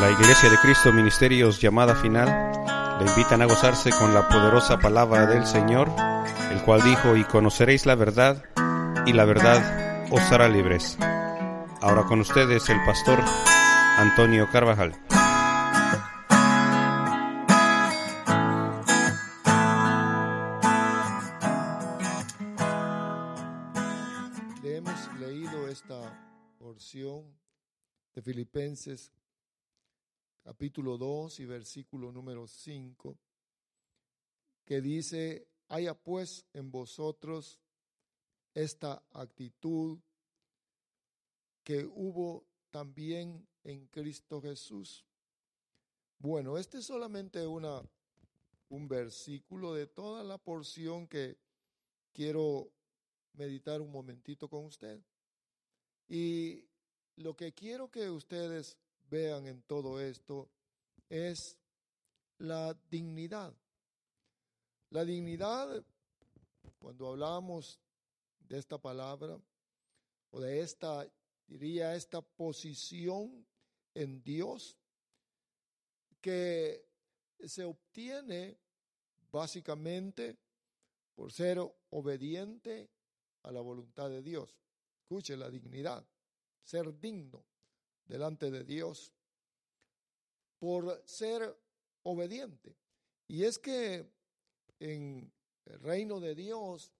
La Iglesia de Cristo Ministerios llamada final le invitan a gozarse con la poderosa palabra del Señor, el cual dijo, y conoceréis la verdad, y la verdad os hará libres. Ahora con ustedes el pastor Antonio Carvajal. Le hemos leído esta porción de Filipenses capítulo 2 y versículo número 5, que dice, haya pues en vosotros esta actitud que hubo también en Cristo Jesús. Bueno, este es solamente una, un versículo de toda la porción que quiero meditar un momentito con usted. Y lo que quiero que ustedes vean en todo esto es la dignidad. La dignidad, cuando hablamos de esta palabra o de esta, diría, esta posición en Dios, que se obtiene básicamente por ser obediente a la voluntad de Dios. Escuche la dignidad, ser digno delante de Dios por ser obediente. Y es que en el reino de Dios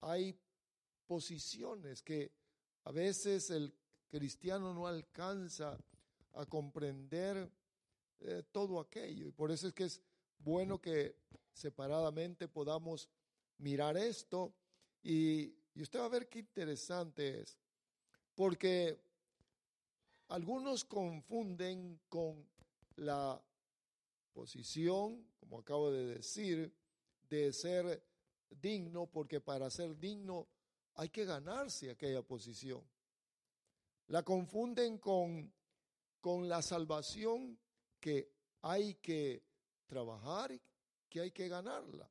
hay posiciones que a veces el cristiano no alcanza a comprender eh, todo aquello. Y por eso es que es bueno que separadamente podamos mirar esto y, y usted va a ver qué interesante es. Porque algunos confunden con la posición, como acabo de decir, de ser digno, porque para ser digno hay que ganarse aquella posición. La confunden con, con la salvación que hay que trabajar, que hay que ganarla.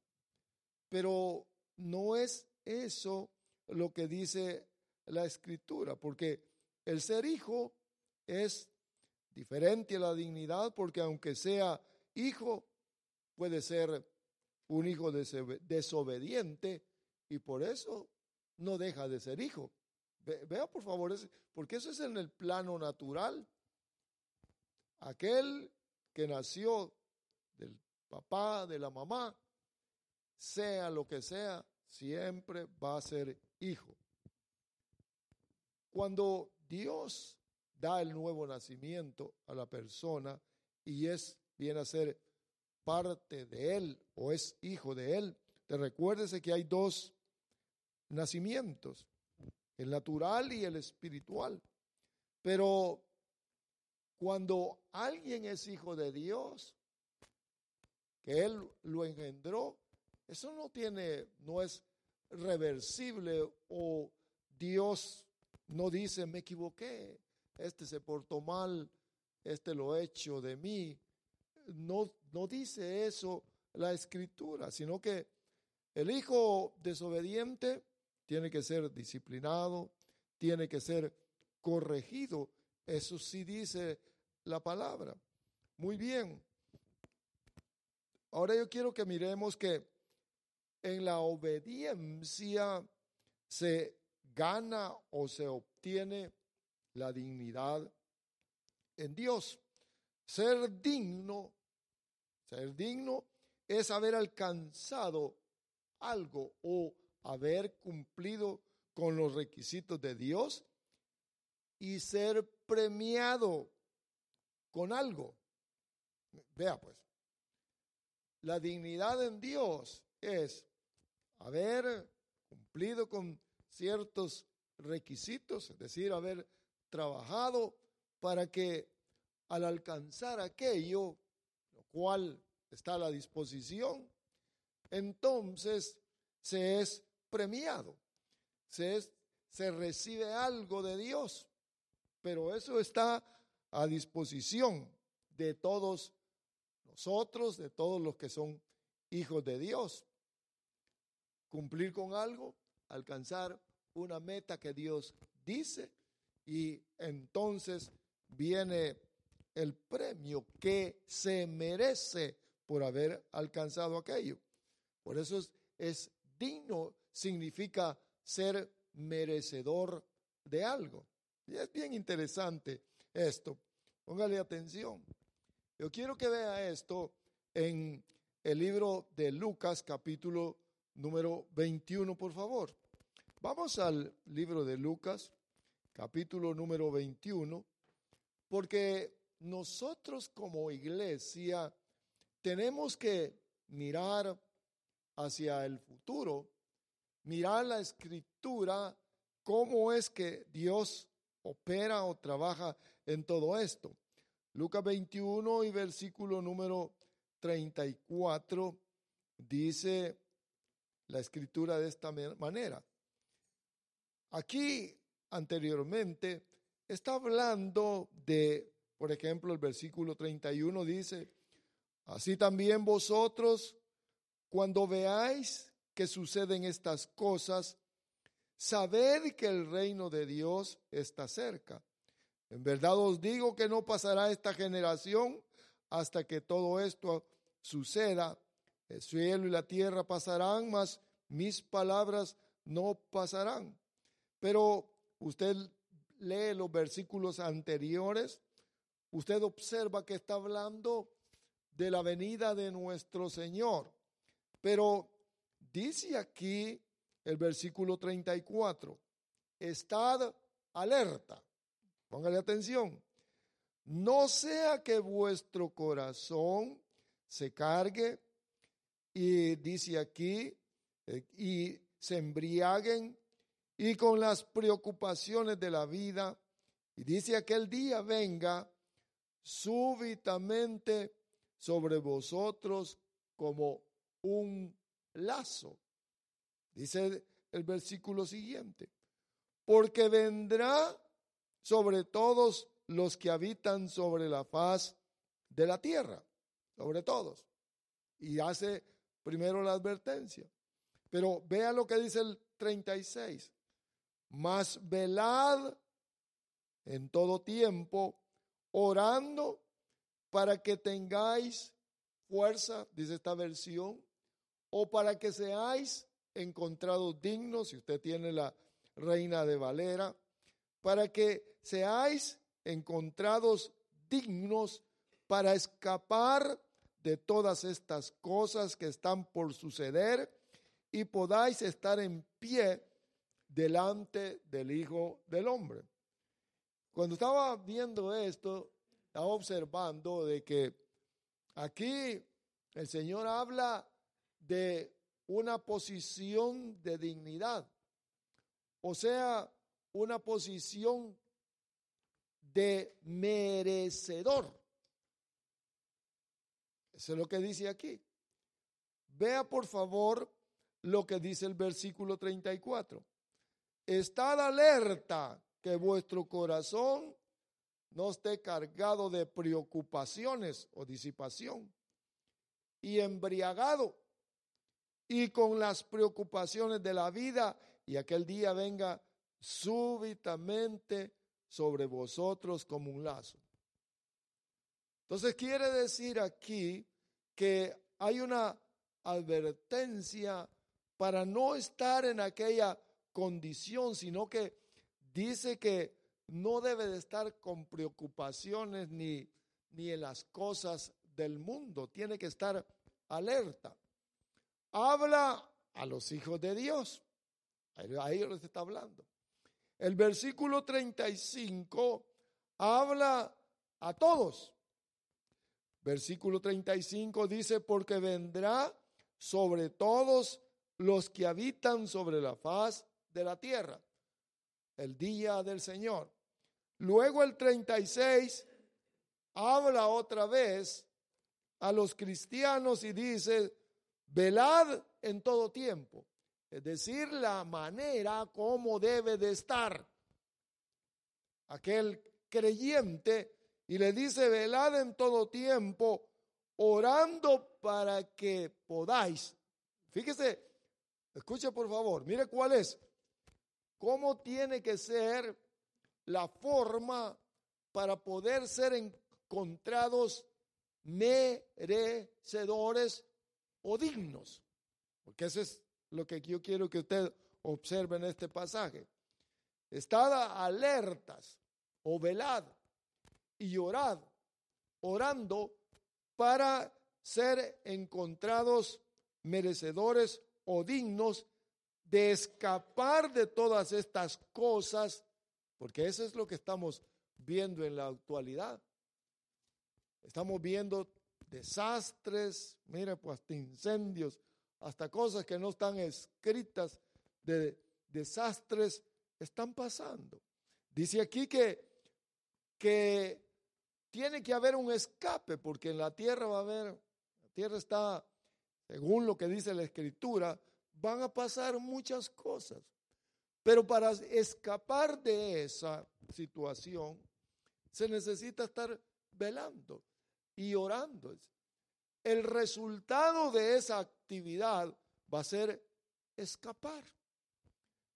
Pero no es eso lo que dice la escritura, porque el ser hijo es diferente la dignidad porque aunque sea hijo, puede ser un hijo desobediente y por eso no deja de ser hijo. Vea por favor, porque eso es en el plano natural. Aquel que nació del papá, de la mamá, sea lo que sea, siempre va a ser hijo. Cuando Dios da el nuevo nacimiento a la persona y es, viene a ser parte de él o es hijo de él. Te recuérdese que hay dos nacimientos, el natural y el espiritual. Pero cuando alguien es hijo de Dios, que él lo engendró, eso no tiene, no es reversible o Dios no dice me equivoqué, este se portó mal, este lo ha hecho de mí. No, no dice eso la escritura, sino que el hijo desobediente tiene que ser disciplinado, tiene que ser corregido. Eso sí dice la palabra. Muy bien. Ahora yo quiero que miremos que en la obediencia se gana o se obtiene la dignidad en Dios. Ser digno, ser digno es haber alcanzado algo o haber cumplido con los requisitos de Dios y ser premiado con algo. Vea pues, la dignidad en Dios es haber cumplido con ciertos requisitos, es decir, haber trabajado para que al alcanzar aquello, lo cual está a la disposición, entonces se es premiado, se, es, se recibe algo de Dios, pero eso está a disposición de todos nosotros, de todos los que son hijos de Dios. Cumplir con algo, alcanzar una meta que Dios dice y entonces viene el premio que se merece por haber alcanzado aquello. Por eso es, digno, significa ser merecedor de algo. Y es bien interesante esto. Póngale atención. Yo quiero que vea esto en el libro de Lucas, capítulo número 21, por favor. Vamos al libro de Lucas, capítulo número 21, porque nosotros como iglesia tenemos que mirar hacia el futuro, mirar la escritura, cómo es que Dios opera o trabaja en todo esto. Lucas 21 y versículo número 34 dice la escritura de esta manera. Aquí anteriormente está hablando de, por ejemplo, el versículo 31 dice, así también vosotros, cuando veáis que suceden estas cosas, sabed que el reino de Dios está cerca. En verdad os digo que no pasará esta generación hasta que todo esto suceda. El cielo y la tierra pasarán, mas mis palabras no pasarán. Pero usted lee los versículos anteriores, usted observa que está hablando de la venida de nuestro Señor. Pero dice aquí el versículo 34, estad alerta, póngale atención, no sea que vuestro corazón se cargue y dice aquí, eh, y se embriaguen y con las preocupaciones de la vida, y dice aquel día venga súbitamente sobre vosotros como un lazo. Dice el versículo siguiente, porque vendrá sobre todos los que habitan sobre la faz de la tierra, sobre todos. Y hace primero la advertencia. Pero vea lo que dice el 36. Mas velad en todo tiempo, orando para que tengáis fuerza, dice esta versión, o para que seáis encontrados dignos, si usted tiene la reina de Valera, para que seáis encontrados dignos para escapar de todas estas cosas que están por suceder y podáis estar en pie delante del Hijo del Hombre. Cuando estaba viendo esto, estaba observando de que aquí el Señor habla de una posición de dignidad, o sea, una posición de merecedor. Eso es lo que dice aquí. Vea por favor lo que dice el versículo 34. Estad alerta que vuestro corazón no esté cargado de preocupaciones o disipación y embriagado y con las preocupaciones de la vida y aquel día venga súbitamente sobre vosotros como un lazo. Entonces quiere decir aquí que hay una advertencia para no estar en aquella condición, sino que dice que no debe de estar con preocupaciones ni, ni en las cosas del mundo, tiene que estar alerta. Habla a los hijos de Dios, a ellos les está hablando. El versículo 35 habla a todos. Versículo 35 dice, porque vendrá sobre todos los que habitan sobre la faz de la tierra, el día del Señor. Luego el 36 habla otra vez a los cristianos y dice, velad en todo tiempo, es decir, la manera como debe de estar aquel creyente y le dice, velad en todo tiempo, orando para que podáis. Fíjese, escuche por favor, mire cuál es ¿Cómo tiene que ser la forma para poder ser encontrados merecedores o dignos. Porque eso es lo que yo quiero que usted observe en este pasaje. Estad alertas o velad y orad, orando para ser encontrados merecedores o dignos de escapar de todas estas cosas, porque eso es lo que estamos viendo en la actualidad. Estamos viendo desastres, mire, pues hasta incendios, hasta cosas que no están escritas de desastres están pasando. Dice aquí que, que tiene que haber un escape, porque en la tierra va a haber, la tierra está, según lo que dice la escritura, van a pasar muchas cosas. Pero para escapar de esa situación, se necesita estar velando y orando. El resultado de esa actividad va a ser escapar.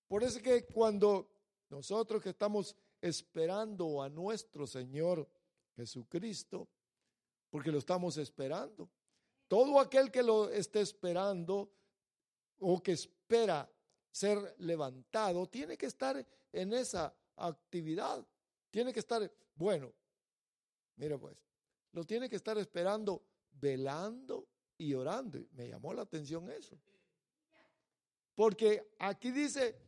Por eso que cuando nosotros que estamos esperando a nuestro Señor Jesucristo, porque lo estamos esperando, todo aquel que lo esté esperando o que espera ser levantado, tiene que estar en esa actividad, tiene que estar, bueno, mira pues, lo tiene que estar esperando, velando y orando. Me llamó la atención eso. Porque aquí dice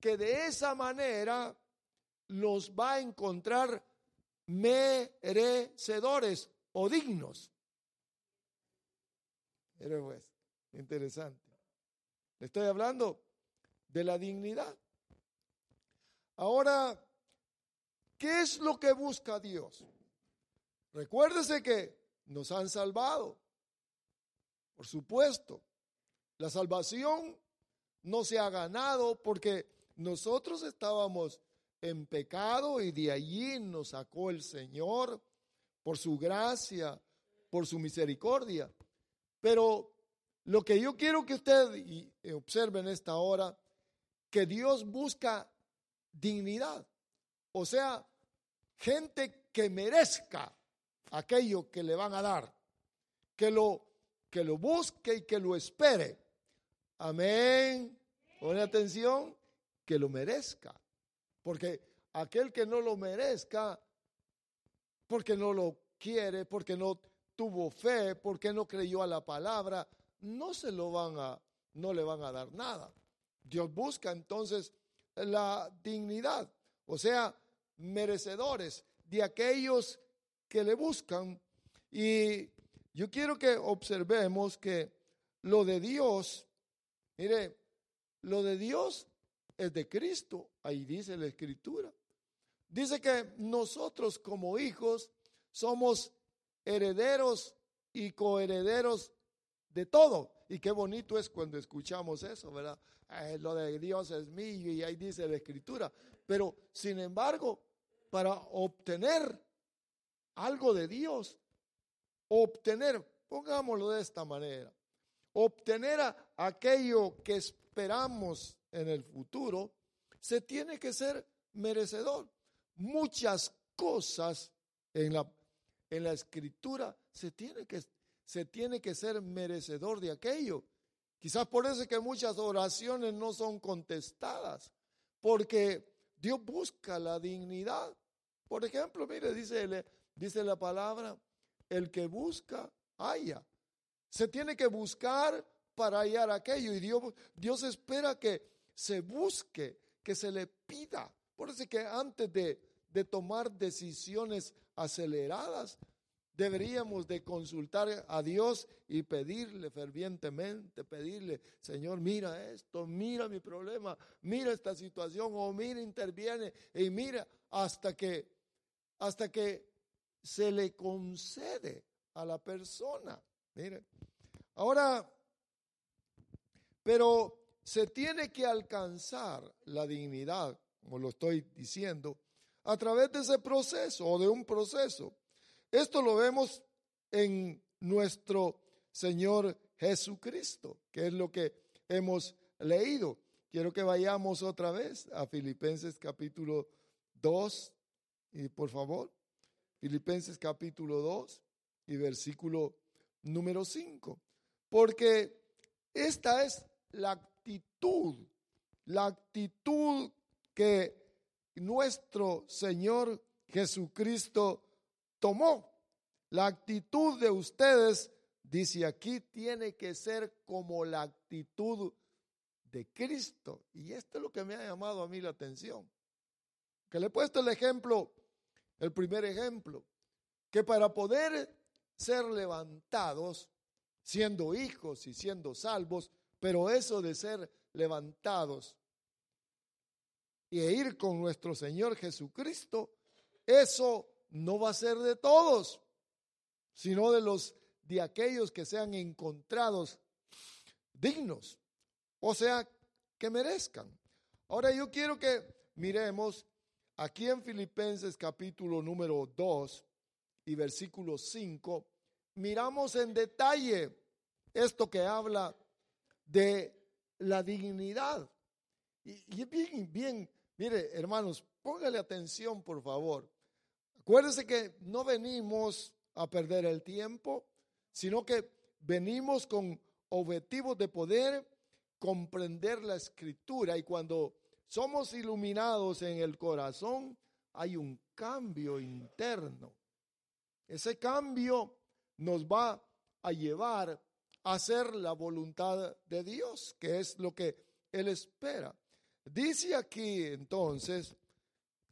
que de esa manera los va a encontrar merecedores o dignos. Pero pues, interesante. Le estoy hablando de la dignidad. Ahora, ¿qué es lo que busca Dios? Recuérdese que nos han salvado. Por supuesto, la salvación no se ha ganado porque nosotros estábamos en pecado y de allí nos sacó el Señor por su gracia, por su misericordia. Pero lo que yo quiero que usted observe en esta hora, que Dios busca dignidad. O sea, gente que merezca aquello que le van a dar, que lo, que lo busque y que lo espere. Amén. Pone atención, que lo merezca. Porque aquel que no lo merezca, porque no lo quiere, porque no tuvo fe, porque no creyó a la palabra, no se lo van a, no le van a dar nada. Dios busca entonces la dignidad, o sea, merecedores de aquellos que le buscan. Y yo quiero que observemos que lo de Dios, mire, lo de Dios es de Cristo, ahí dice la escritura. Dice que nosotros como hijos somos herederos y coherederos de todo. Y qué bonito es cuando escuchamos eso, ¿verdad? Eh, lo de Dios es mío y ahí dice la escritura. Pero, sin embargo, para obtener algo de Dios, obtener, pongámoslo de esta manera, obtener aquello que esperamos en el futuro, se tiene que ser merecedor. Muchas cosas en la, en la escritura se tiene que se tiene que ser merecedor de aquello. Quizás por eso es que muchas oraciones no son contestadas, porque Dios busca la dignidad. Por ejemplo, mire, dice, dice la palabra, el que busca, haya. Se tiene que buscar para hallar aquello y Dios, Dios espera que se busque, que se le pida. Por eso es que antes de, de tomar decisiones aceleradas, deberíamos de consultar a Dios y pedirle fervientemente, pedirle, Señor, mira esto, mira mi problema, mira esta situación, o mira, interviene, y mira hasta que, hasta que se le concede a la persona. Mire, ahora, pero se tiene que alcanzar la dignidad, como lo estoy diciendo, a través de ese proceso o de un proceso. Esto lo vemos en nuestro Señor Jesucristo, que es lo que hemos leído. Quiero que vayamos otra vez a Filipenses capítulo 2, y por favor, Filipenses capítulo 2 y versículo número 5. Porque esta es la actitud, la actitud que nuestro Señor Jesucristo tomó. La actitud de ustedes, dice aquí, tiene que ser como la actitud de Cristo. Y esto es lo que me ha llamado a mí la atención. Que le he puesto el ejemplo, el primer ejemplo, que para poder ser levantados, siendo hijos y siendo salvos, pero eso de ser levantados y ir con nuestro Señor Jesucristo, eso no va a ser de todos, sino de los de aquellos que sean encontrados dignos, o sea, que merezcan. Ahora yo quiero que miremos aquí en Filipenses capítulo número 2 y versículo 5, miramos en detalle esto que habla de la dignidad. Y, bien, bien, mire, hermanos, póngale atención, por favor. Acuérdense que no venimos a perder el tiempo, sino que venimos con objetivos de poder comprender la escritura y cuando somos iluminados en el corazón, hay un cambio interno. Ese cambio nos va a llevar a hacer la voluntad de Dios, que es lo que Él espera. Dice aquí entonces,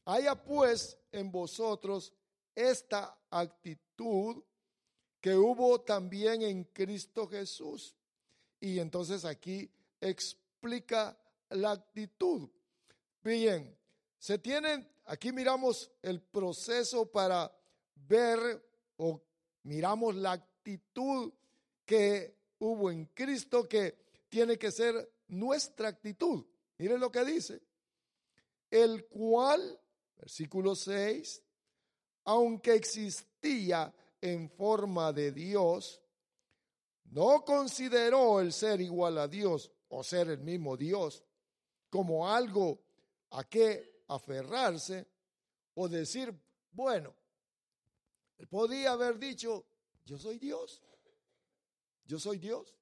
haya pues en vosotros esta actitud que hubo también en Cristo Jesús. Y entonces aquí explica la actitud. Bien, se tienen, aquí miramos el proceso para ver o miramos la actitud que hubo en Cristo que tiene que ser nuestra actitud. Miren lo que dice. El cual Versículo 6. Aunque existía en forma de Dios, no consideró el ser igual a Dios o ser el mismo Dios como algo a que aferrarse o decir, bueno, él podía haber dicho, yo soy Dios, yo soy Dios.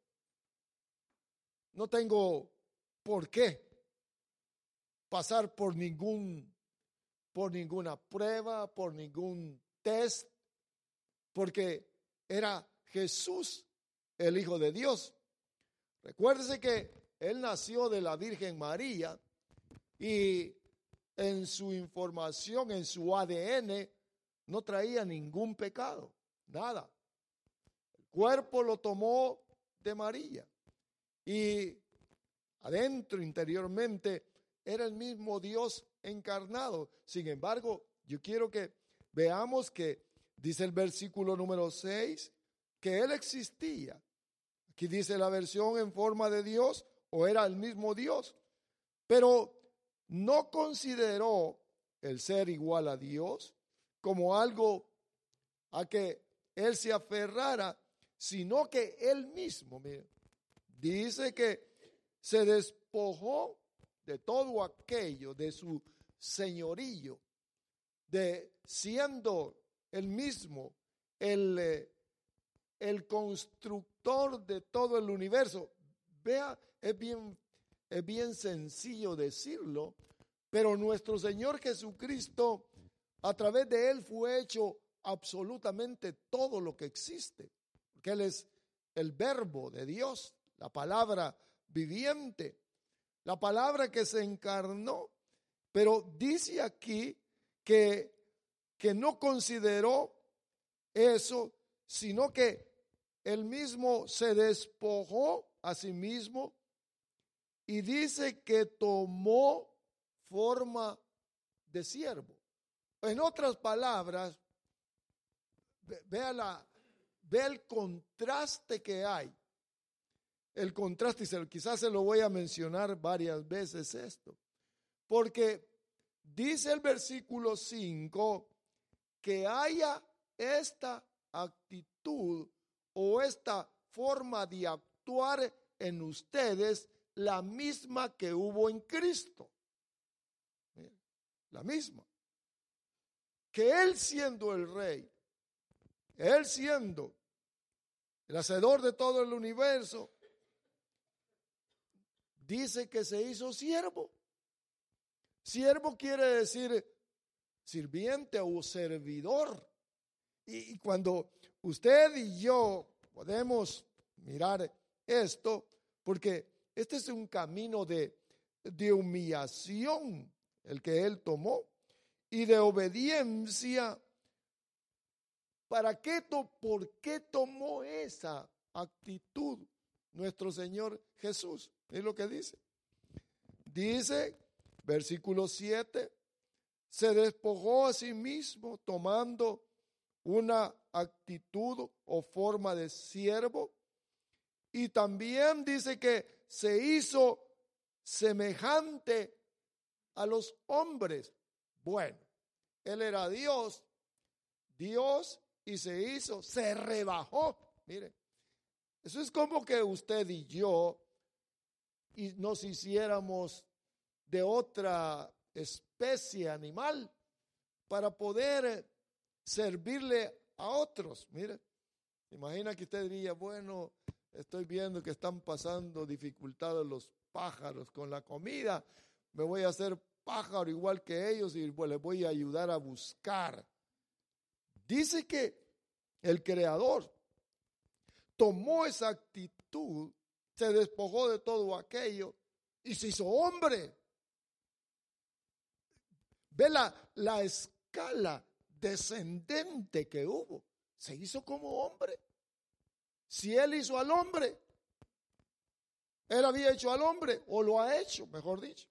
No tengo por qué pasar por ningún por ninguna prueba, por ningún test, porque era Jesús el Hijo de Dios. Recuérdese que Él nació de la Virgen María y en su información, en su ADN, no traía ningún pecado, nada. El cuerpo lo tomó de María y adentro, interiormente, era el mismo Dios encarnado. Sin embargo, yo quiero que veamos que dice el versículo número 6 que Él existía. Aquí dice la versión en forma de Dios o era el mismo Dios, pero no consideró el ser igual a Dios como algo a que Él se aferrara, sino que Él mismo, dice que se despojó de todo aquello, de su señorillo, de siendo el mismo el, eh, el constructor de todo el universo. Vea, es bien, es bien sencillo decirlo, pero nuestro Señor Jesucristo, a través de Él fue hecho absolutamente todo lo que existe, porque Él es el verbo de Dios, la palabra viviente, la palabra que se encarnó pero dice aquí que, que no consideró eso, sino que él mismo se despojó a sí mismo y dice que tomó forma de siervo. En otras palabras, vea, la, vea el contraste que hay. El contraste, y quizás se lo voy a mencionar varias veces esto. Porque dice el versículo 5 que haya esta actitud o esta forma de actuar en ustedes la misma que hubo en Cristo. La misma. que él siendo el rey, él siendo el hacedor de todo el universo, dice que se hizo siervo. Siervo quiere decir sirviente o servidor. Y, cuando usted y yo podemos mirar esto, porque este es un camino de, de humillación el que él tomó y de obediencia. ¿Para qué, por qué tomó esa actitud nuestro Señor Jesús? Es lo que dice. Dice, versículo 7, se despojó a sí mismo tomando una actitud o forma de siervo. Y también dice que se hizo semejante a los hombres. Bueno, él era Dios, Dios y se hizo, se rebajó. Mire, eso es como que usted y yo y nos hiciéramos de otra especie animal para poder servirle a otros. Mire, imagina que usted diría, bueno, estoy viendo que están pasando dificultades los pájaros con la comida, me voy a hacer pájaro igual que ellos y pues les voy a ayudar a buscar. Dice que el creador tomó esa actitud, se despojó de todo aquello y se hizo hombre. Ve la, la escala descendente que hubo. Se hizo como hombre. Si él hizo al hombre, él había hecho al hombre, o lo ha hecho, mejor dicho.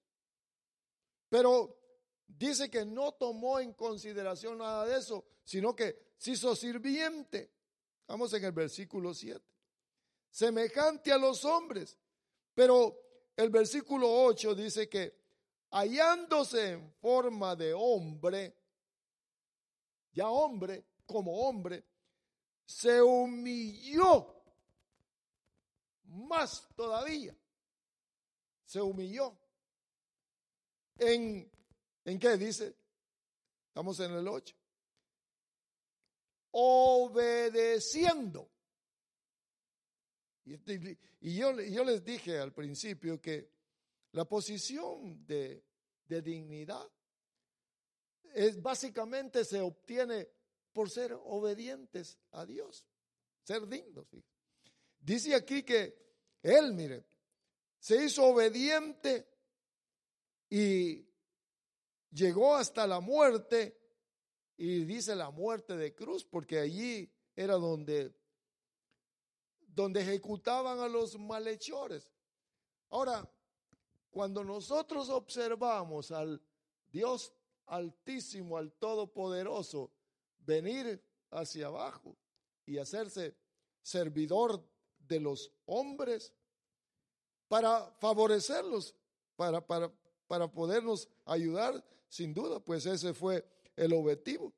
Pero dice que no tomó en consideración nada de eso, sino que se hizo sirviente. Vamos en el versículo 7. Semejante a los hombres. Pero el versículo 8 dice que hallándose en forma de hombre, ya hombre, como hombre, se humilló más todavía. Se humilló ¿En, ¿En qué dice? Estamos en el 8. Obedeciendo. Y, este, y yo, yo, les dije al principio que la posición de, de dignidad es básicamente se obtiene por ser obedientes a Dios, ser dignos. Dice aquí que él, mire, se hizo obediente y llegó hasta la muerte, y dice la muerte de cruz, porque allí era donde, donde ejecutaban a los malhechores. Ahora, cuando nosotros observamos al Dios altísimo, al todopoderoso, venir hacia abajo y hacerse servidor de los hombres para favorecerlos, para, para, para podernos ayudar, sin duda, pues ese fue el objetivo.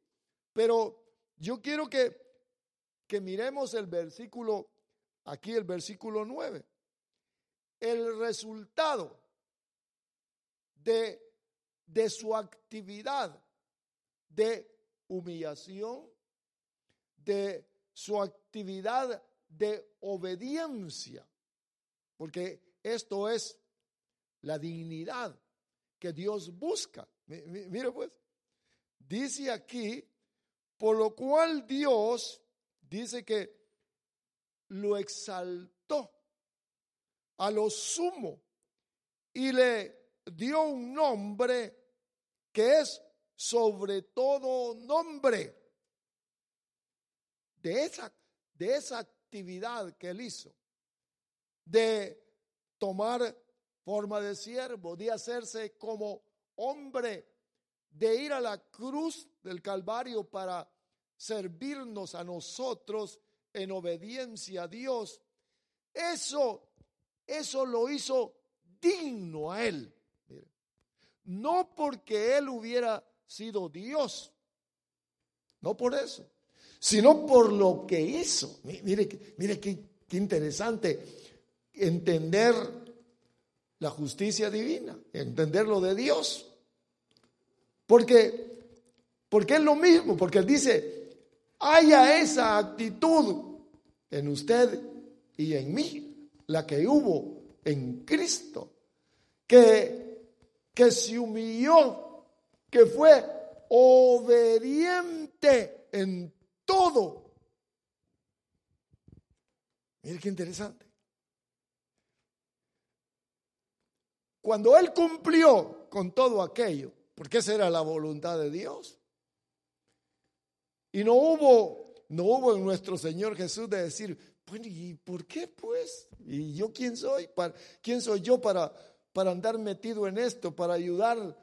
Pero yo quiero que, que miremos el versículo, aquí el versículo 9. El resultado de, de su actividad de humillación, de su actividad de obediencia, porque esto es la dignidad que Dios busca. Mire pues, dice aquí, por lo cual Dios dice que lo exaltó a lo sumo y le dio un nombre que es sobre todo nombre. De esa, de esa actividad que él hizo, de tomar forma de siervo, de hacerse como hombre, de ir a la cruz del Calvario para servirnos a nosotros en obediencia a Dios. Eso, eso lo hizo digno a él. No porque él hubiera sido Dios, no por eso, sino por lo que hizo. Mire, mire qué, qué interesante entender la justicia divina, entender lo de Dios. Porque, Porque es lo mismo, porque él dice, haya esa actitud en usted y en mí, la que hubo en Cristo, que, que se humilló, que fue obediente en todo. Mire qué interesante. Cuando él cumplió con todo aquello, porque esa era la voluntad de Dios, y no hubo, no hubo en nuestro Señor Jesús de decir, bueno, ¿y por qué pues? ¿Y yo quién soy? ¿Para, ¿Quién soy yo para, para andar metido en esto, para ayudar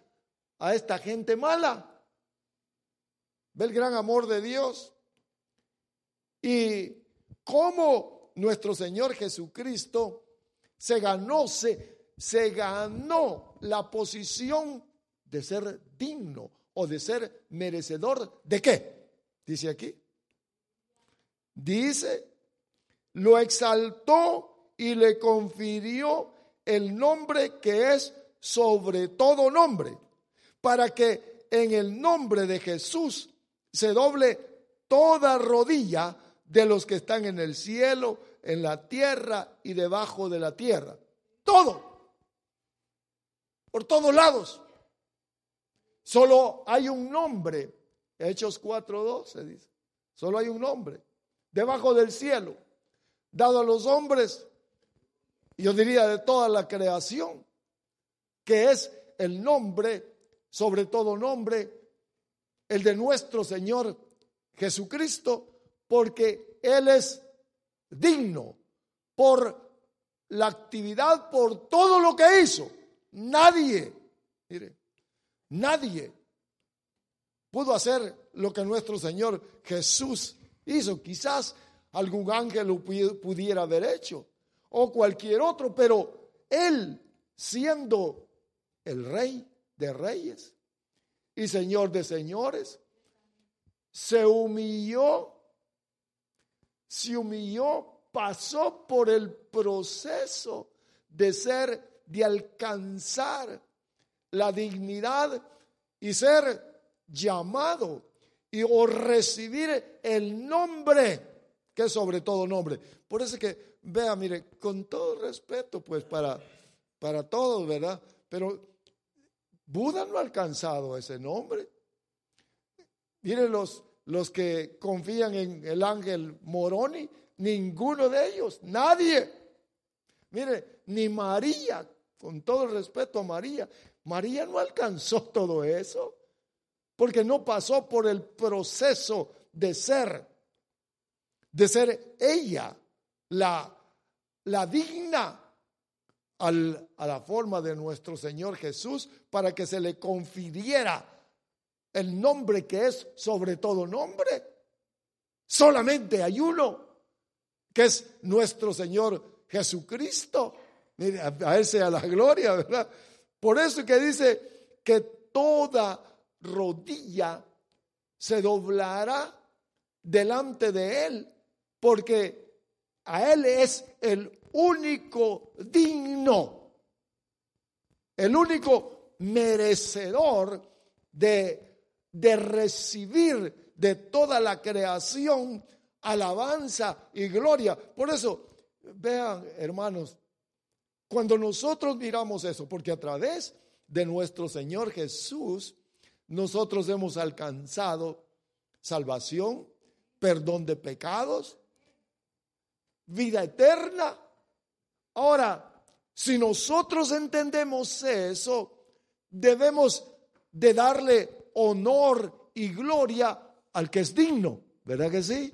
a esta gente mala? Ve el gran amor de Dios. Y cómo nuestro Señor Jesucristo se ganó, se, se ganó la posición de ser digno o de ser merecedor de qué? Dice aquí. Dice, lo exaltó y le confirió el nombre que es sobre todo nombre, para que en el nombre de Jesús se doble toda rodilla de los que están en el cielo, en la tierra y debajo de la tierra. Todo. Por todos lados. Solo hay un nombre. Hechos 4.12 dice. Solo hay un nombre. Debajo del cielo. Dado a los hombres. Yo diría de toda la creación. Que es el nombre, sobre todo nombre, el de nuestro Señor Jesucristo, porque Él es digno por la actividad, por todo lo que hizo. Nadie, mire, nadie pudo hacer lo que nuestro Señor Jesús hizo. Quizás algún ángel lo pudiera haber hecho o cualquier otro, pero Él siendo el rey de reyes, y Señor de señores. Se humilló, se humilló, pasó por el proceso de ser, de alcanzar la dignidad y ser llamado y o recibir el nombre que es sobre todo nombre. Por eso que, vea, mire, con todo respeto, pues para, para todos, ¿verdad? Pero Buda no ha alcanzado ese nombre. Miren los, los que confían en el ángel Moroni, ninguno de ellos, nadie. Mire, ni María, con todo respeto a María, María no alcanzó todo eso, porque no pasó por el proceso de ser, de ser ella la, la digna a la forma de nuestro Señor Jesús para que se le confiriera el nombre que es sobre todo nombre. Solamente hay uno, que es nuestro Señor Jesucristo. A él sea la gloria, ¿verdad? Por eso que dice que toda rodilla se doblará delante de él, porque a él es el único digno, el único merecedor de, de recibir de toda la creación alabanza y gloria. Por eso, vean, hermanos, cuando nosotros miramos eso, porque a través de nuestro Señor Jesús, nosotros hemos alcanzado salvación, perdón de pecados, vida eterna Ahora, si nosotros entendemos eso, debemos de darle honor y gloria al que es digno, ¿verdad que sí?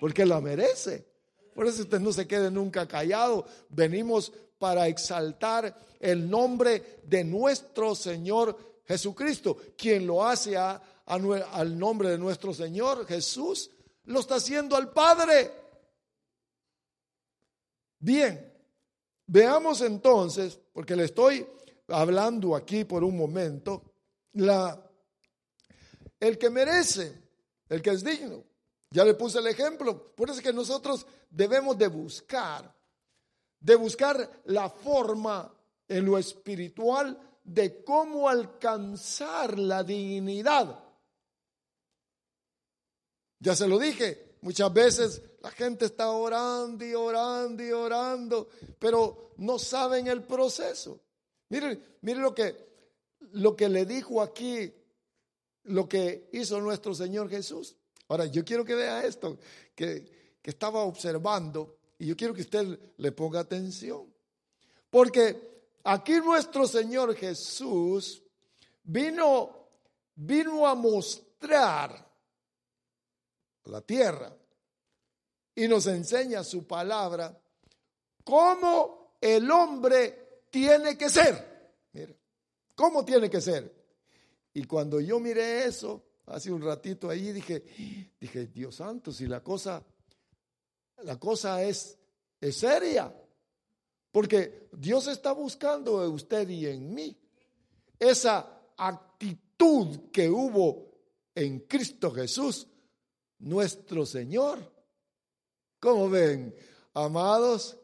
Porque la merece. Por eso usted no se quede nunca callado. Venimos para exaltar el nombre de nuestro Señor Jesucristo. Quien lo hace al nombre de nuestro Señor Jesús, lo está haciendo al Padre. Bien, Veamos entonces, porque le estoy hablando aquí por un momento, la, el que merece, el que es digno. Ya le puse el ejemplo. Por eso es que nosotros debemos de buscar, de buscar la forma en lo espiritual de cómo alcanzar la dignidad Ya se lo dije, muchas veces la gente está orando y orando y orando, pero no saben el proceso. Miren, miren lo que, lo que le dijo aquí, lo que hizo nuestro Señor Jesús. Ahora, yo quiero que vea esto, que, que estaba observando, y yo quiero que usted le ponga atención. Porque aquí nuestro Señor Jesús vino, vino a mostrar la tierra y nos enseña su palabra cómo el hombre tiene que ser. Mire, cómo tiene que ser. Y cuando yo miré eso, hace un ratito ahí, dije, dije, Dios santo, si la cosa, la cosa es, es seria. Porque Dios está buscando en usted y en mí esa actitud que hubo en Cristo Jesús nuestro Señor. ¿Cómo ven, amados?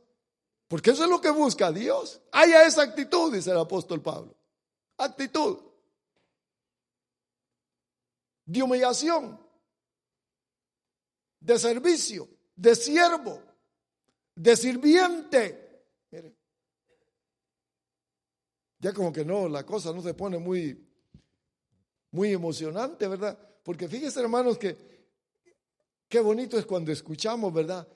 Porque eso es lo que busca Dios. Haya esa actitud, dice el apóstol Pablo. Actitud de humillación, de servicio, de siervo, de sirviente. Mire, ya como que no, la cosa no se pone muy, muy emocionante, ¿verdad? Porque fíjense, hermanos, que Qué bonito es cuando escuchamos, ¿verdad?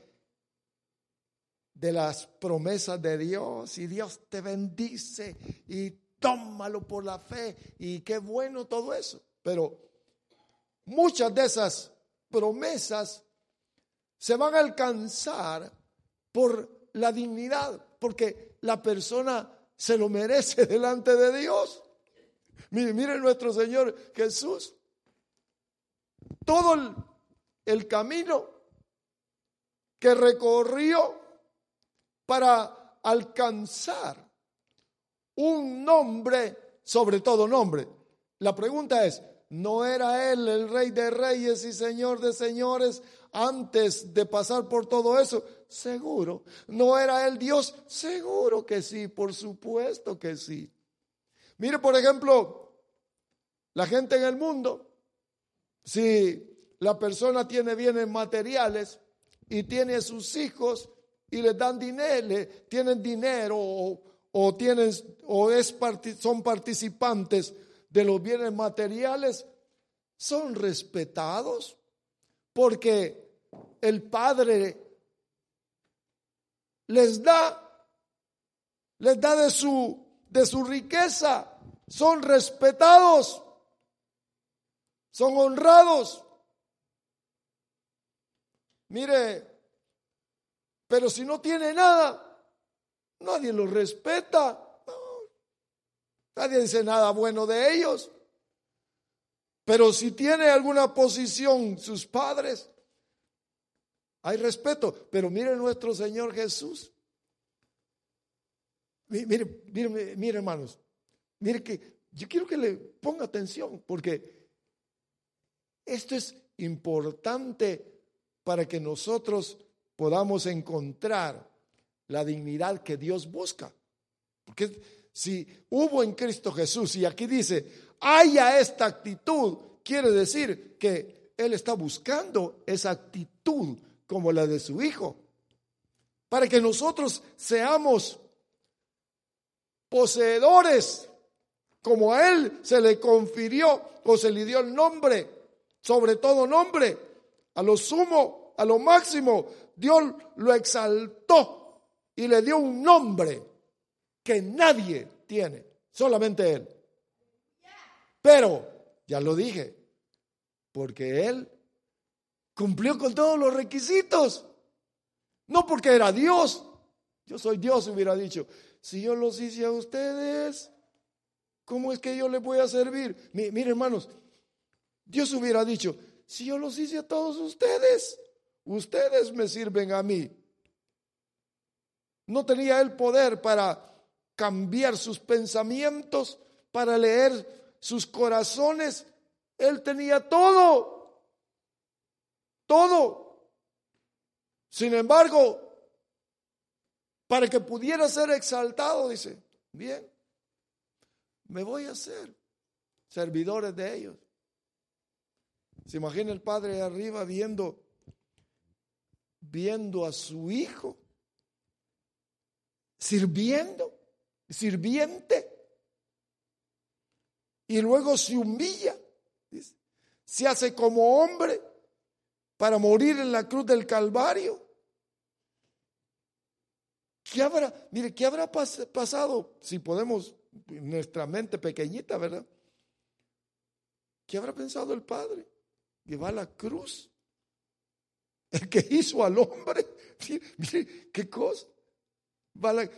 De las promesas de Dios y Dios te bendice y tómalo por la fe y qué bueno todo eso. Pero muchas de esas promesas se van a alcanzar por la dignidad, porque la persona se lo merece delante de Dios. Miren nuestro Señor Jesús. Todo el el camino que recorrió para alcanzar un nombre sobre todo nombre. La pregunta es, ¿no era él el rey de reyes y señor de señores antes de pasar por todo eso? Seguro. ¿No era él Dios? Seguro que sí, por supuesto que sí. Mire, por ejemplo, la gente en el mundo, si la persona tiene bienes materiales y tiene sus hijos y les dan dinero, tienen dinero o, tienen, o es, son participantes de los bienes materiales, son respetados porque el Padre les da, les da de su, de su riqueza, son respetados, son honrados. Mire, pero si no tiene nada, nadie los respeta. nadie dice nada bueno de ellos. Pero si tiene alguna posición sus padres, hay respeto. Pero mire nuestro Señor Jesús. Mire, mire, mire, hermanos. Mire que yo quiero que le ponga atención porque esto es importante para que nosotros podamos encontrar la dignidad que Dios busca. Porque si hubo en Cristo Jesús y aquí dice, haya esta actitud, quiere decir que Él está buscando esa actitud como la de su Hijo, para que nosotros seamos poseedores, como a Él se le confirió o se le dio el nombre, sobre todo nombre, a lo sumo, a lo máximo, Dios lo exaltó y le dio un nombre que nadie tiene, solamente Él. Pero, ya lo dije, porque Él cumplió con todos los requisitos, no porque era Dios. Yo soy Dios, hubiera dicho, si yo los hice a ustedes, ¿cómo es que yo les voy a servir? Mire, hermanos, Dios hubiera dicho, si yo los hice a todos ustedes, ustedes me sirven a mí. No tenía el poder para cambiar sus pensamientos, para leer sus corazones. Él tenía todo, todo. Sin embargo, para que pudiera ser exaltado, dice, bien, me voy a hacer servidores de ellos. Se imagina el padre arriba viendo, viendo a su hijo sirviendo, sirviente, y luego se humilla, se hace como hombre para morir en la cruz del Calvario. ¿Qué habrá, mire, qué habrá pasado si podemos, nuestra mente pequeñita, ¿verdad? ¿Qué habrá pensado el Padre? Que va a la cruz. El que hizo al hombre. Mire, qué cosa.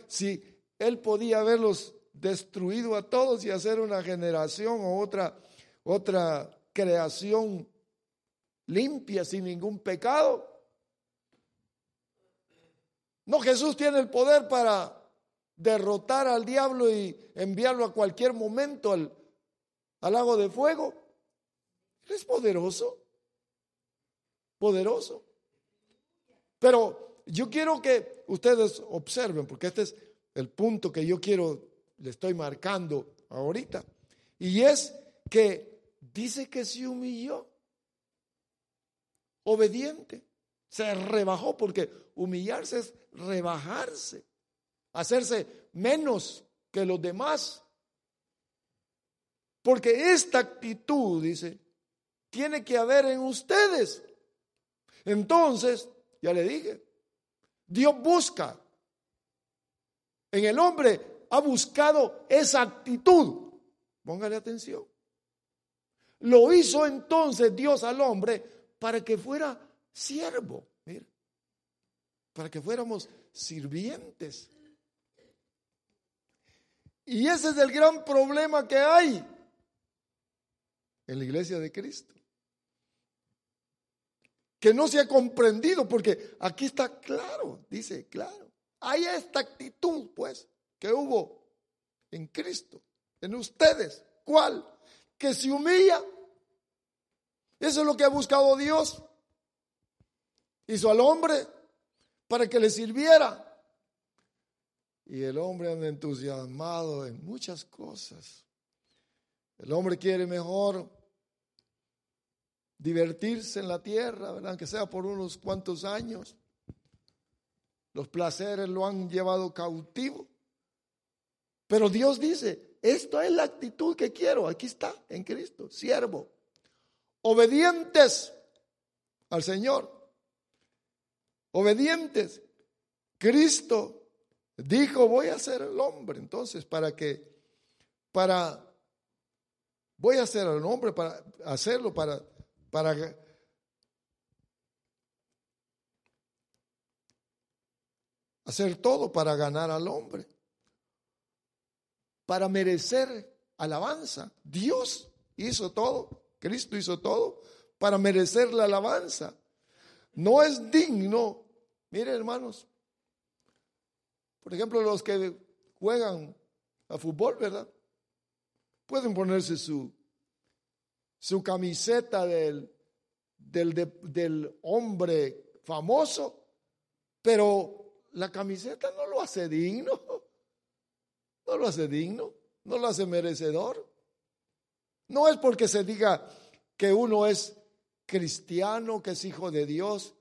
Si él podía haberlos destruido a todos y hacer una generación o otra, otra creación limpia sin ningún pecado. No, Jesús tiene el poder para derrotar al diablo y enviarlo a cualquier momento al, al lago de fuego es poderoso, poderoso. Pero yo quiero que ustedes observen, porque este es el punto que yo quiero, le estoy marcando ahorita. Y es que dice que se humilló, obediente, se rebajó, porque humillarse es rebajarse, hacerse menos que los demás. Porque esta actitud, dice, tiene que haber en ustedes. Entonces, ya le dije, Dios busca. En el hombre ha buscado esa actitud. Póngale atención. Lo hizo entonces Dios al hombre para que fuera siervo. Para que fuéramos sirvientes. Y ese es el gran problema que hay en la iglesia de Cristo que no se ha comprendido, porque aquí está claro, dice, claro, hay esta actitud, pues, que hubo en Cristo, en ustedes. ¿Cuál? Que se humilla. Eso es lo que ha buscado Dios. Hizo al hombre para que le sirviera. Y el hombre anda entusiasmado en muchas cosas. El hombre quiere mejor divertirse en la tierra, ¿verdad? Aunque sea por unos cuantos años. Los placeres lo han llevado cautivo. Pero Dios dice, esto es la actitud que quiero. Aquí está, en Cristo, siervo. Obedientes al Señor. Obedientes. Cristo dijo, voy a ser el hombre. Entonces, para que, para, voy a ser el hombre para hacerlo, para para hacer todo para ganar al hombre, para merecer alabanza. Dios hizo todo, Cristo hizo todo para merecer la alabanza. No es digno, miren hermanos, por ejemplo los que juegan a fútbol, ¿verdad? Pueden ponerse su su camiseta del, del, del hombre famoso, pero la camiseta no lo hace digno, no lo hace digno, no lo hace merecedor. No es porque se diga que uno es cristiano, que es hijo de Dios,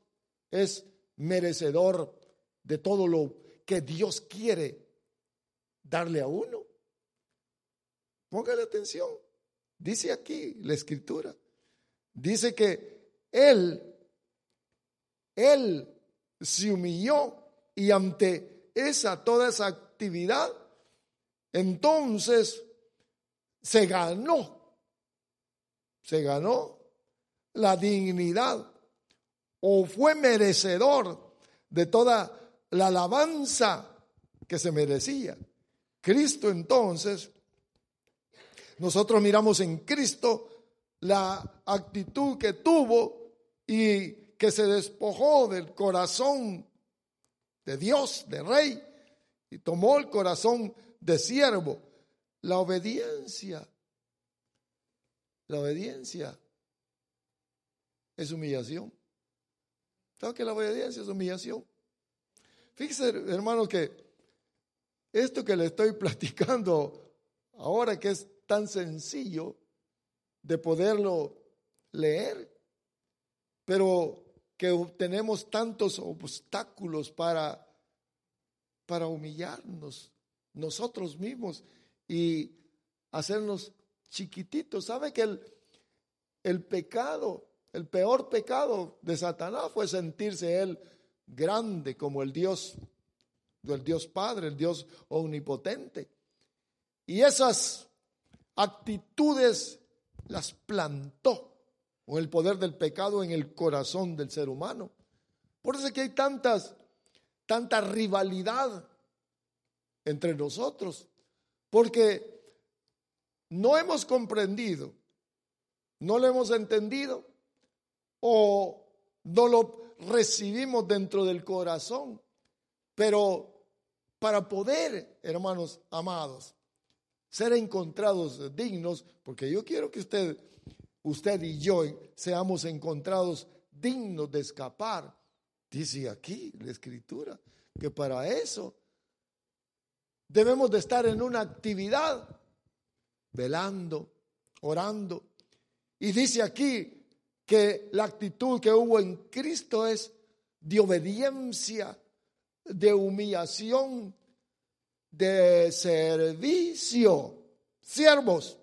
es merecedor de todo lo que Dios quiere darle a uno. Póngale atención. Dice aquí la escritura. Dice que él, él se humilló y ante esa, toda esa actividad, entonces se ganó, se ganó la dignidad o fue merecedor de toda la alabanza que se merecía. Cristo entonces nosotros miramos en Cristo la actitud que tuvo y que se despojó del corazón de Dios, de rey, y tomó el corazón de siervo. La obediencia, la obediencia es humillación. ¿Sabes que la obediencia es humillación? Fíjese, hermanos, que esto que le estoy platicando ahora, que es tan sencillo de poderlo leer, pero que tenemos tantos obstáculos para, para humillarnos nosotros mismos y hacernos chiquititos. ¿Sabe que el, el pecado, el peor pecado de Satanás fue sentirse él grande como el Dios, el Dios Padre, el Dios omnipotente? Y esas actitudes las plantó con el poder del pecado en el corazón del ser humano. Por eso es que hay tantas, tanta rivalidad entre nosotros, porque no hemos comprendido, no lo hemos entendido o no lo recibimos dentro del corazón. Pero para poder, hermanos amados, ser encontrados dignos, porque yo quiero que usted, usted y yo seamos encontrados dignos de escapar. Dice aquí la escritura que para eso debemos de estar en una actividad, velando, orando. Y dice aquí que la actitud que hubo en Cristo es de obediencia, de humillación, de servicio. Siervos,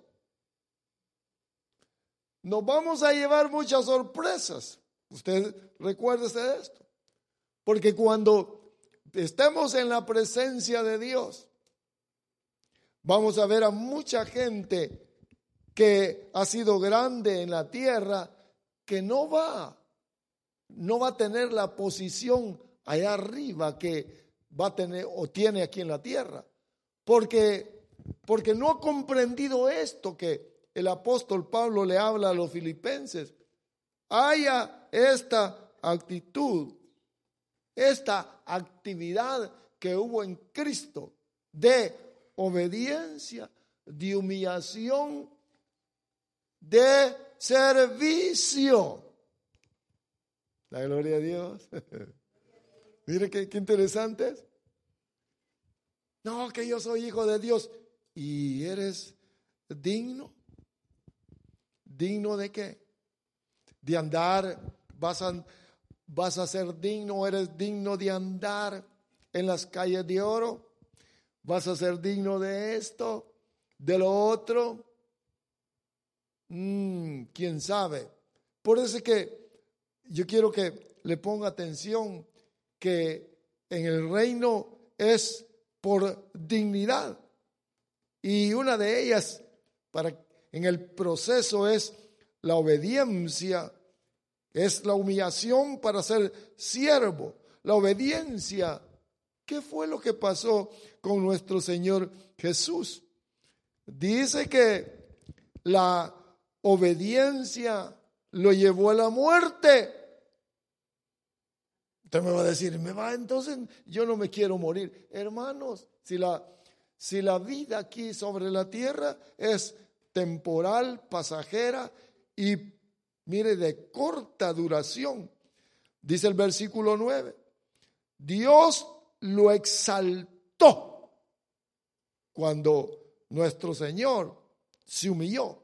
nos vamos a llevar muchas sorpresas. Usted recuérdese de esto. Porque cuando estemos en la presencia de Dios, vamos a ver a mucha gente que ha sido grande en la tierra que no va, no va a tener la posición allá arriba que va a tener o tiene aquí en la tierra. Porque, porque no ha comprendido esto que el apóstol Pablo le habla a los filipenses. Haya esta actitud, esta actividad que hubo en Cristo de obediencia, de humillación, de servicio. La gloria a Dios. Mire qué, interesante es. No, que yo soy hijo de Dios. ¿Y eres digno? ¿Digno de qué? De andar, vas a, vas a ser digno, eres digno de andar en las calles de oro. ¿Vas a ser digno de esto, de lo otro? Mm, ¿Quién sabe? Por eso es que yo quiero que le ponga atención que en el reino es por dignidad. Y una de ellas para, en el proceso es la obediencia, es la humillación para ser siervo. La obediencia, ¿qué fue lo que pasó con nuestro Señor Jesús? Dice que la obediencia lo llevó a la muerte. Usted me va a decir, me va, entonces yo no me quiero morir. Hermanos, si la, si la vida aquí sobre la tierra es temporal, pasajera y mire de corta duración, dice el versículo 9, Dios lo exaltó cuando nuestro Señor se humilló,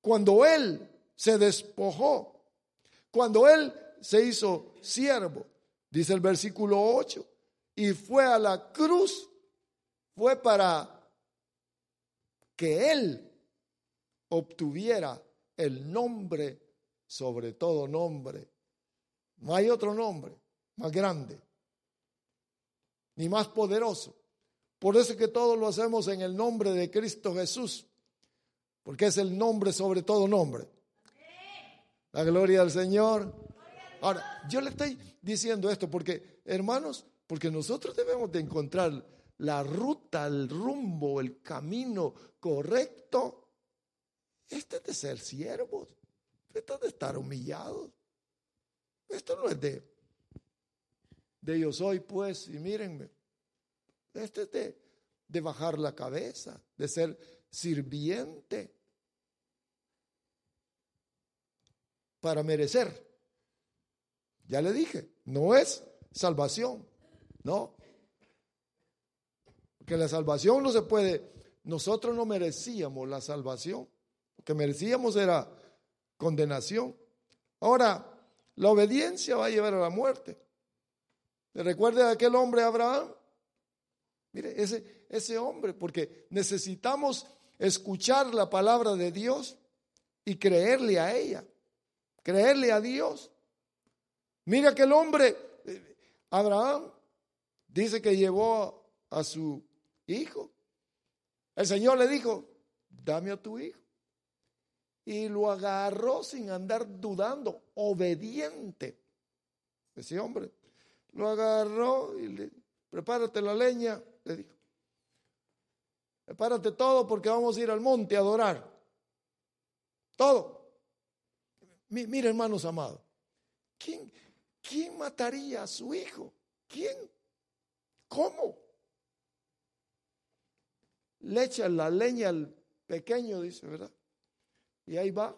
cuando Él se despojó, cuando Él se hizo siervo, dice el versículo 8, y fue a la cruz, fue para que él obtuviera el nombre sobre todo nombre. No hay otro nombre más grande, ni más poderoso. Por eso es que todo lo hacemos en el nombre de Cristo Jesús, porque es el nombre sobre todo nombre. La gloria al Señor. Ahora, yo le estoy diciendo esto porque, hermanos, porque nosotros debemos de encontrar la ruta, el rumbo, el camino correcto. Este es de ser siervos. Esto es de estar humillados. Esto no es de, de yo soy, pues, y mírenme. Este es de, de bajar la cabeza, de ser sirviente para merecer. Ya le dije, no es salvación, no. Porque la salvación no se puede, nosotros no merecíamos la salvación. Lo que merecíamos era condenación. Ahora, la obediencia va a llevar a la muerte. ¿Recuerda aquel hombre Abraham? Mire, ese, ese hombre, porque necesitamos escuchar la palabra de Dios y creerle a ella, creerle a Dios. Mira aquel hombre, eh, Abraham, dice que llevó a su hijo. El Señor le dijo, dame a tu hijo. Y lo agarró sin andar dudando, obediente. Ese hombre lo agarró y le, prepárate la leña, le dijo. Prepárate todo porque vamos a ir al monte a adorar. Todo. Mira, hermanos amados, ¿quién, ¿quién mataría a su hijo? ¿Quién? ¿Cómo? Le echa la leña al pequeño, dice, ¿verdad? Y ahí va.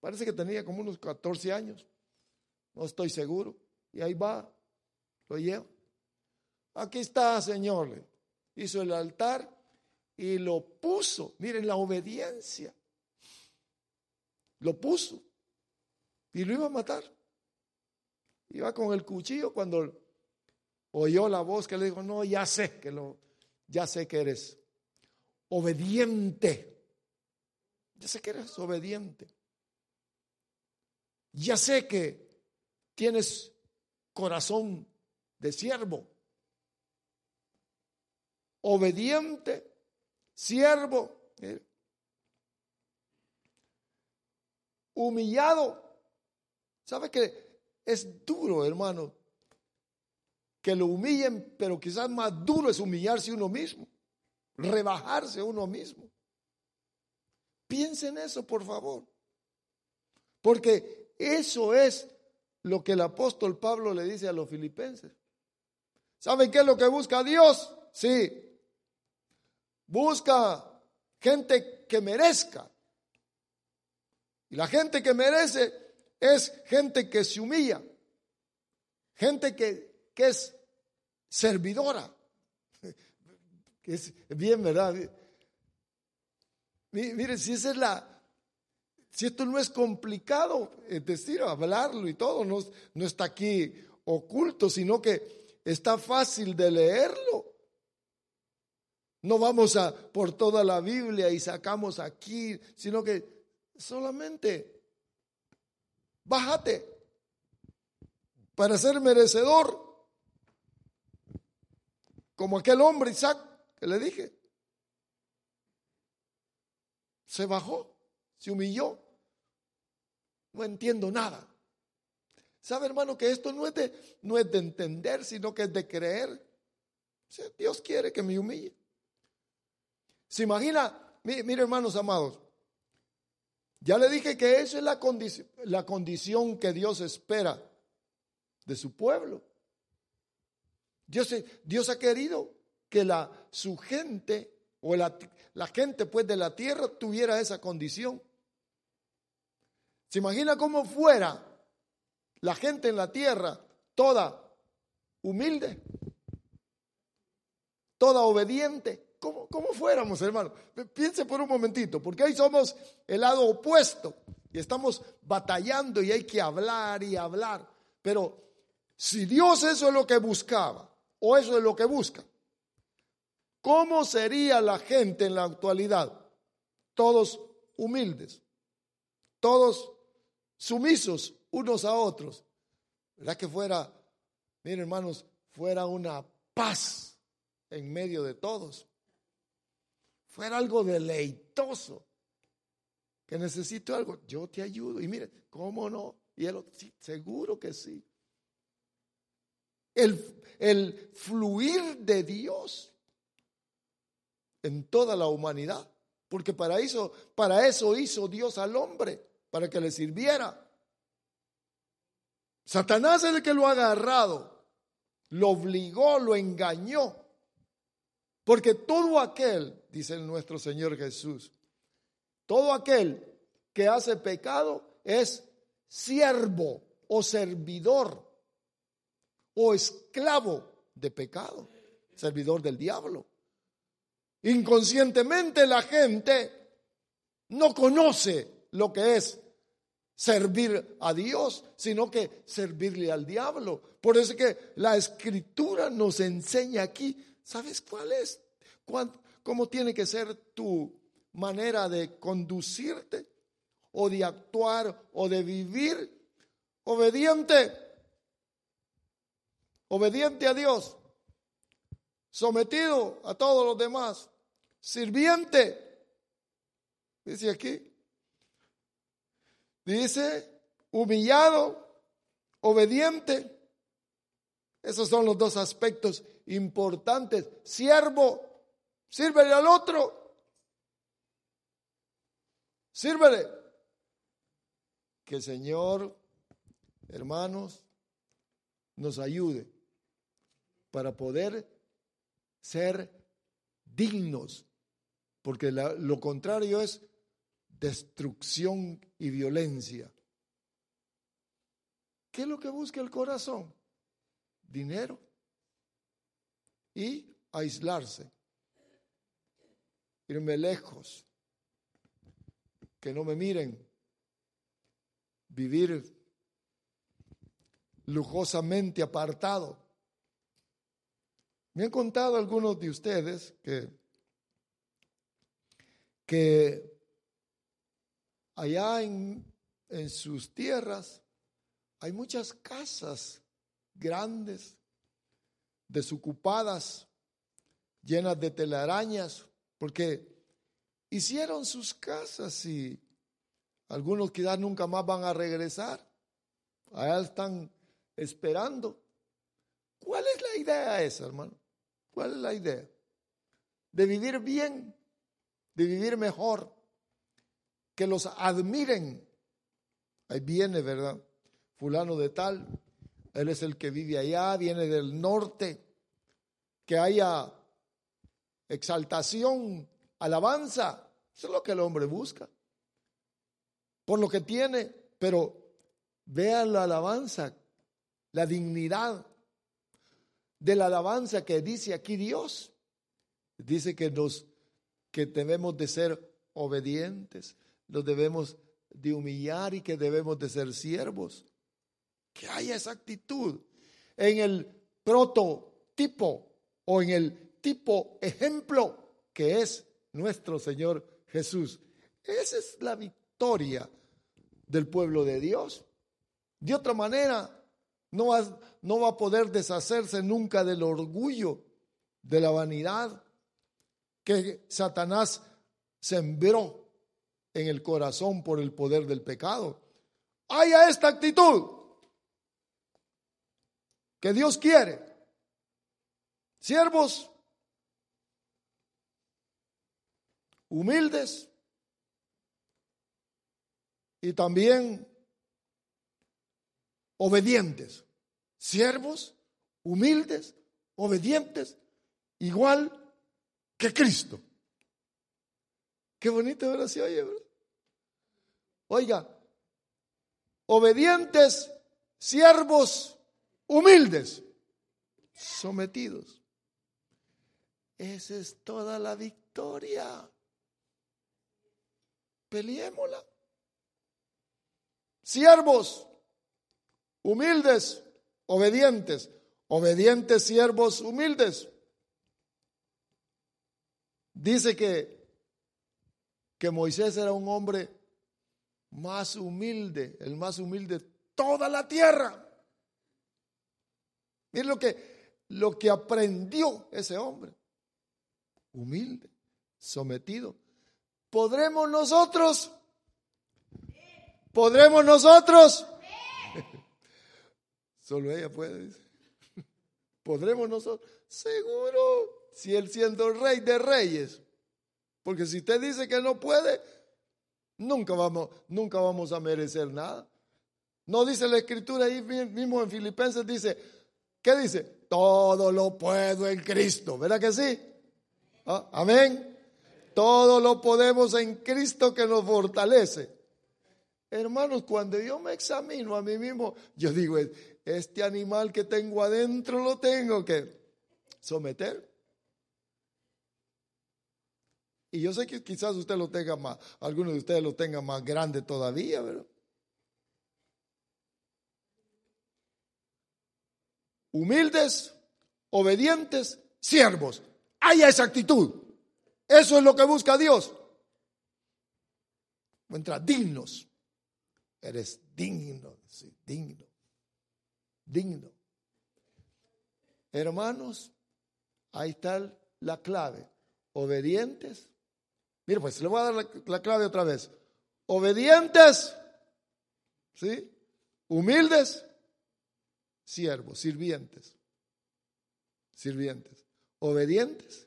Parece que tenía como unos 14 años. No estoy seguro. Y ahí va. Lo. Aquí está, Señor. Hizo el altar y lo puso. Miren la obediencia. Lo puso. Y lo iba a matar. Iba con el cuchillo cuando oyó la voz que le dijo, no, ya sé que lo, ya sé que eres obediente. Ya sé que eres obediente. Ya sé que tienes corazón de siervo. Obediente, siervo, humillado. ¿Sabe que es duro, hermano? Que lo humillen, pero quizás más duro es humillarse uno mismo, rebajarse uno mismo. Piensen eso, por favor. Porque eso es lo que el apóstol Pablo le dice a los filipenses. ¿Saben qué es lo que busca Dios? Sí. Busca gente que merezca. Y la gente que merece es gente que se humilla. Gente que, que es servidora. Es bien, ¿verdad? Mire, si es la, si esto no es complicado, es decir, hablarlo y todo, no, no está aquí oculto, sino que está fácil de leerlo. No vamos a por toda la Biblia y sacamos aquí, sino que solamente bájate para ser merecedor. Como aquel hombre Isaac que le dije. Se bajó, se humilló. No entiendo nada. ¿Sabe, hermano, que esto no es de, no es de entender, sino que es de creer? Dios quiere que me humille. ¿Se imagina? Mire, hermanos amados, ya le dije que esa es la, condición, la condición que Dios espera de su pueblo. Dios, Dios ha querido que la, su gente o la, la gente pues de la tierra tuviera esa condición. ¿Se imagina cómo fuera la gente en la tierra, toda humilde, toda obediente. ¿Cómo, cómo fuéramos, hermano? Piense por un momentito, porque ahí somos el lado opuesto y estamos batallando y hay que hablar y hablar. Pero si Dios eso es lo que buscaba, o eso es lo que busca, ¿cómo sería la gente en la actualidad? Todos humildes, todos sumisos unos a otros. ¿Verdad que fuera, miren hermanos, fuera una paz en medio de todos? Fuera algo deleitoso. Que necesito algo, yo te ayudo. Y mire, ¿cómo no? Y él, sí, seguro que sí. El, el fluir de Dios en toda la humanidad. Porque para eso, para eso hizo Dios al hombre, para que le sirviera. Satanás es el que lo ha agarrado, lo obligó, lo engañó. Porque todo aquel, dice nuestro Señor Jesús, todo aquel que hace pecado es siervo o servidor o esclavo de pecado, servidor del diablo. Inconscientemente la gente no conoce lo que es servir a Dios, sino que servirle al diablo. Por eso es que la escritura nos enseña aquí, ¿sabes cuál es? ¿Cómo tiene que ser tu manera de conducirte o de actuar o de vivir? Obediente, obediente a Dios, sometido a todos los demás, sirviente, dice aquí, Dice, humillado, obediente. Esos son los dos aspectos importantes. Siervo, sírvele al otro. Sírvele. Que el Señor, hermanos, nos ayude para poder ser dignos, porque lo contrario es destrucción y violencia. ¿Qué es lo que busca el corazón? Dinero y aislarse, irme lejos, que no me miren, vivir lujosamente apartado. Me han contado algunos de ustedes que, que allá en, sus tierras hay muchas casas grandes, desocupadas, llenas de telarañas, porque hicieron sus casas y algunos quizás nunca más van a regresar. Allá están esperando. ¿Cuál es la idea esa, hermano? ¿Cuál es la idea? De vivir bien, de vivir mejor que los admiren. Ahí viene, ¿verdad? Fulano de tal, él es el que vive allá, viene del norte, que haya exaltación, alabanza, eso es lo que el hombre busca, por lo que tiene, pero vea la alabanza, la dignidad de la alabanza que dice aquí Dios. Dice que nos que debemos de ser obedientes, nos debemos de humillar y que debemos de ser siervos. Que haya esa actitud en el prototipo o en el tipo ejemplo que es nuestro Señor Jesús. Esa es la victoria del pueblo de Dios. De otra manera, no va, no va a poder deshacerse nunca del orgullo, de la vanidad que Satanás sembró en el corazón por el poder del pecado. Haya esta actitud que Dios quiere. Siervos humildes y también obedientes. Siervos humildes, obedientes, igual que Cristo. Qué bonito ahora se oye, Oiga, obedientes, siervos, humildes, sometidos. Esa es toda la victoria. Peleémosla. Siervos, humildes, obedientes. Obedientes, siervos, humildes. Dice que que Moisés era un hombre más humilde, el más humilde de toda la tierra. Miren lo que, lo que aprendió ese hombre. Humilde, sometido. ¿Podremos nosotros? ¿Podremos nosotros? Solo ella puede. ¿Podremos nosotros? Seguro, si él siendo rey de reyes porque si usted dice que no puede, nunca vamos, nunca vamos a merecer nada. No dice la escritura ahí mismo en Filipenses, dice, ¿qué dice? Todo lo puedo en Cristo, ¿verdad que sí? ¿Ah? Amén. Todo lo podemos en Cristo que nos fortalece. Hermanos, cuando yo me examino a mí mismo, yo digo, este animal que tengo adentro lo tengo que someter. Y yo sé que quizás usted lo tenga más, algunos de ustedes lo tengan más grande todavía, ¿verdad? Humildes, obedientes, siervos. Haya esa actitud. Eso es lo que busca Dios. Encuentra dignos. Eres digno, sí, digno, digno. Hermanos, ahí está la clave. Obedientes, Mire, pues le voy a dar la, la clave otra vez. Obedientes, ¿sí? Humildes, siervos, sirvientes. Sirvientes. Obedientes,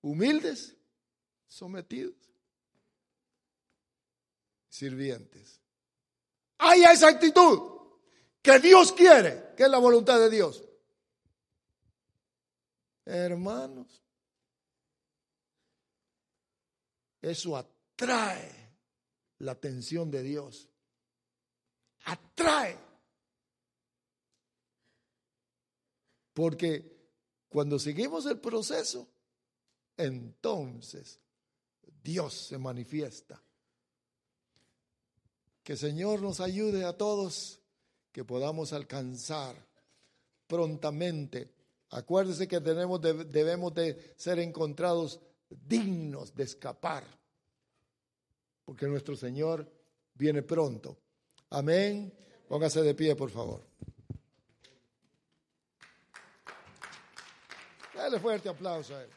humildes, sometidos, sirvientes. Hay esa actitud que Dios quiere, que es la voluntad de Dios. Hermanos, eso atrae la atención de Dios. Atrae. Porque cuando seguimos el proceso, entonces Dios se manifiesta. Que Señor nos ayude a todos que podamos alcanzar prontamente. Acuérdese que tenemos, debemos de ser encontrados dignos de escapar, porque nuestro Señor viene pronto. Amén. Póngase de pie, por favor. Dale fuerte aplauso a él.